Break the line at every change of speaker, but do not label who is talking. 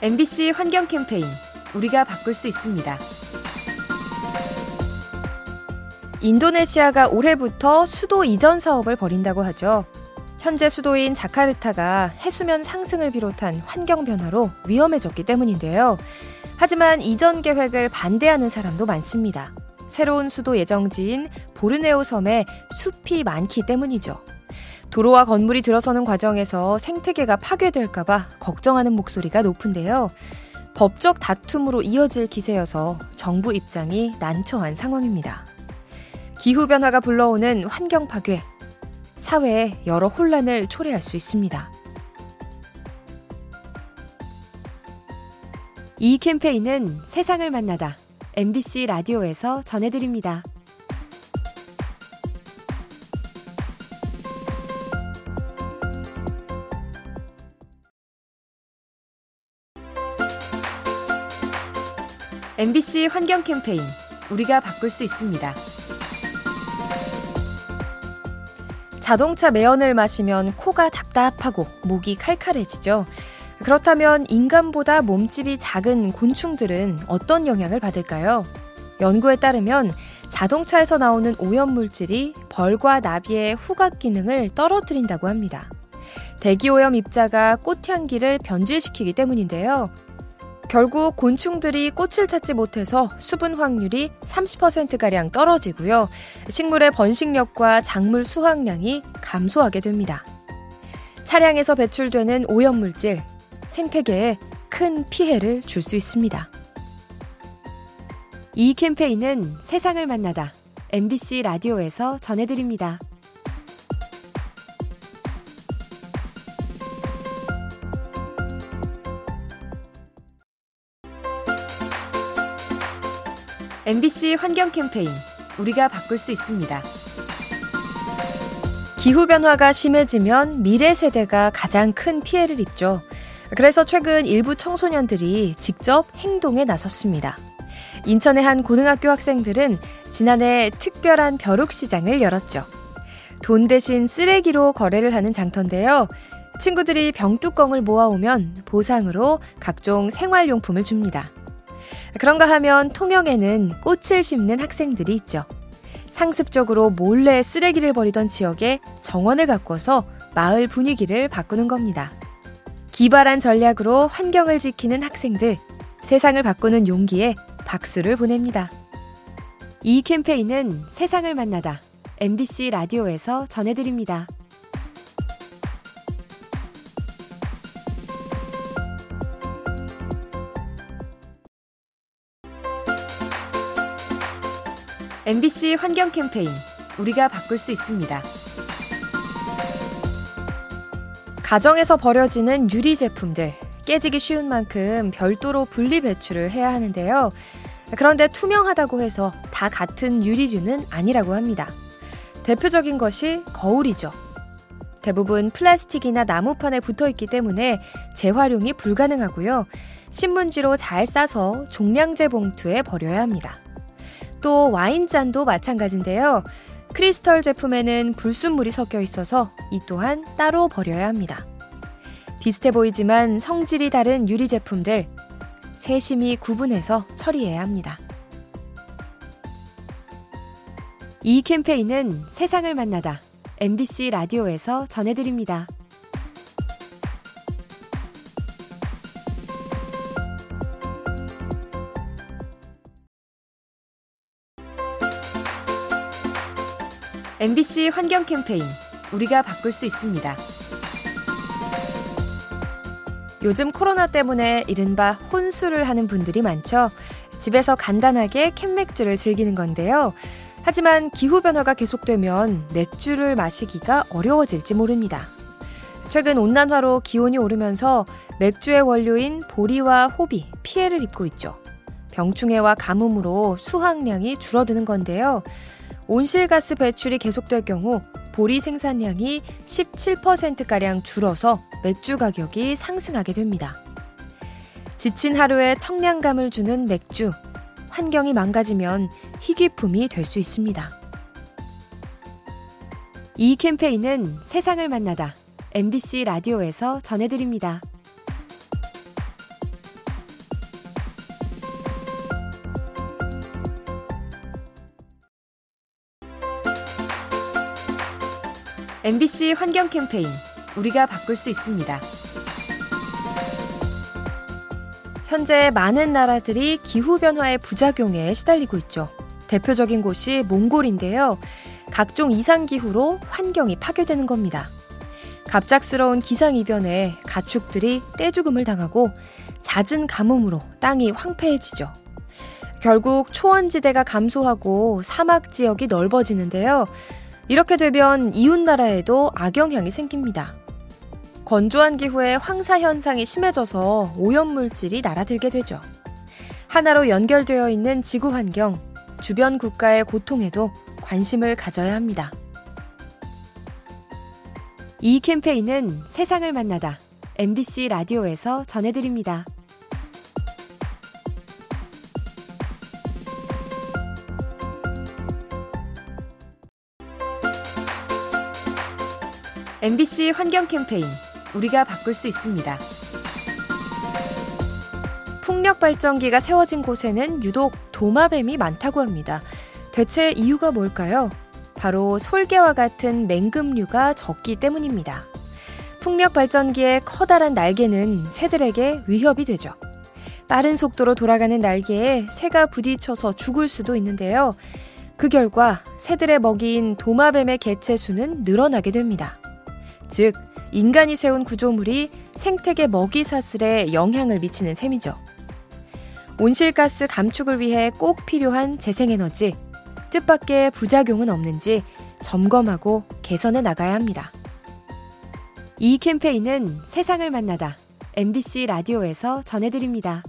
MBC 환경 캠페인 우리가 바꿀 수 있습니다. 인도네시아가 올해부터 수도 이전 사업을 벌인다고 하죠. 현재 수도인 자카르타가 해수면 상승을 비롯한 환경 변화로 위험해졌기 때문인데요. 하지만 이전 계획을 반대하는 사람도 많습니다. 새로운 수도 예정지인 보르네오 섬에 숲이 많기 때문이죠. 도로와 건물이 들어서는 과정에서 생태계가 파괴될까봐 걱정하는 목소리가 높은데요. 법적 다툼으로 이어질 기세여서 정부 입장이 난처한 상황입니다. 기후변화가 불러오는 환경 파괴, 사회에 여러 혼란을 초래할 수 있습니다. 이 캠페인은 세상을 만나다 MBC 라디오에서 전해드립니다. MBC 환경 캠페인 우리가 바꿀 수 있습니다. 자동차 매연을 마시면 코가 답답하고 목이 칼칼해지죠. 그렇다면 인간보다 몸집이 작은 곤충들은 어떤 영향을 받을까요? 연구에 따르면 자동차에서 나오는 오염물질이 벌과 나비의 후각 기능을 떨어뜨린다고 합니다. 대기오염 입자가 꽃향기를 변질시키기 때문인데요. 결국 곤충들이 꽃을 찾지 못해서 수분 확률이 30%가량 떨어지고요. 식물의 번식력과 작물 수확량이 감소하게 됩니다. 차량에서 배출되는 오염물질, 생태계에 큰 피해를 줄 수 있습니다. 이 캠페인은 세상을 만나다 MBC 라디오에서 전해드립니다. MBC 환경 캠페인 우리가 바꿀 수 있습니다. 기후변화가 심해지면 미래 세대가 가장 큰 피해를 입죠. 그래서 최근 일부 청소년들이 직접 행동에 나섰습니다. 인천의 한 고등학교 학생들은 지난해 특별한 벼룩시장을 열었죠. 돈 대신 쓰레기로 거래를 하는 장터인데요. 친구들이 병뚜껑을 모아오면 보상으로 각종 생활용품을 줍니다. 그런가 하면 통영에는 꽃을 심는 학생들이 있죠. 상습적으로 몰래 쓰레기를 버리던 지역에 정원을 가꿔서 마을 분위기를 바꾸는 겁니다. 기발한 전략으로 환경을 지키는 학생들, 세상을 바꾸는 용기에 박수를 보냅니다. 이 캠페인은 세상을 만나다 MBC 라디오에서 전해드립니다. MBC 환경 캠페인 우리가 바꿀 수 있습니다. 가정에서 버려지는 유리 제품들 깨지기 쉬운 만큼 별도로 분리 배출을 해야 하는데요. 그런데 투명하다고 해서 다 같은 유리류는 아니라고 합니다. 대표적인 것이 거울이죠. 대부분 플라스틱이나 나무판에 붙어 있기 때문에 재활용이 불가능하고요. 신문지로 잘 싸서 종량제 봉투에 버려야 합니다. 또 와인잔도 마찬가지인데요. 크리스털 제품에는 불순물이 섞여 있어서 이 또한 따로 버려야 합니다. 비슷해 보이지만 성질이 다른 유리 제품들 세심히 구분해서 처리해야 합니다. 이 캠페인은 세상을 만나다 MBC 라디오에서 전해드립니다. MBC 환경 캠페인 우리가 바꿀 수 있습니다. 요즘 코로나 때문에 이른바 혼술을 하는 분들이 많죠. 집에서 간단하게 캔맥주를 즐기는 건데요. 하지만 기후변화가 계속되면 맥주를 마시기가 어려워질지 모릅니다. 최근 온난화로 기온이 오르면서 맥주의 원료인 보리와 호비 피해를 입고 있죠. 병충해와 가뭄으로 수확량이 줄어드는 건데요. 온실가스 배출이 계속될 경우 보리 생산량이 17%가량 줄어서 맥주 가격이 상승하게 됩니다. 지친 하루에 청량감을 주는 맥주, 환경이 망가지면 희귀품이 될 수 있습니다. 이 캠페인은 세상을 만나다 MBC 라디오에서 전해드립니다. MBC 환경 캠페인 우리가 바꿀 수 있습니다. 현재 많은 나라들이 기후변화의 부작용에 시달리고 있죠. 대표적인 곳이 몽골인데요. 각종 이상기후로 환경이 파괴되는 겁니다. 갑작스러운 기상이변에 가축들이 떼죽음을 당하고 잦은 가뭄으로 땅이 황폐해지죠. 결국 초원지대가 감소하고 사막 지역이 넓어지는데요. 이렇게 되면 이웃나라에도 악영향이 생깁니다. 건조한 기후에 황사 현상이 심해져서 오염물질이 날아들게 되죠. 하나로 연결되어 있는 지구 환경, 주변 국가의 고통에도 관심을 가져야 합니다. 이 캠페인은 세상을 만나다 MBC 라디오에서 전해드립니다. MBC 환경 캠페인 우리가 바꿀 수 있습니다. 풍력 발전기가 세워진 곳에는 유독 도마뱀이 많다고 합니다. 대체 이유가 뭘까요? 바로 솔개와 같은 맹금류가 적기 때문입니다. 풍력 발전기의 커다란 날개는 새들에게 위협이 되죠. 빠른 속도로 돌아가는 날개에 새가 부딪혀서 죽을 수도 있는데요. 그 결과 새들의 먹이인 도마뱀의 개체 수는 늘어나게 됩니다. 즉, 인간이 세운 구조물이 생태계 먹이 사슬에 영향을 미치는 셈이죠. 온실가스 감축을 위해 꼭 필요한 재생에너지, 뜻밖의 부작용은 없는지 점검하고 개선해 나가야 합니다. 이 캠페인은 세상을 만나다 MBC 라디오에서 전해드립니다.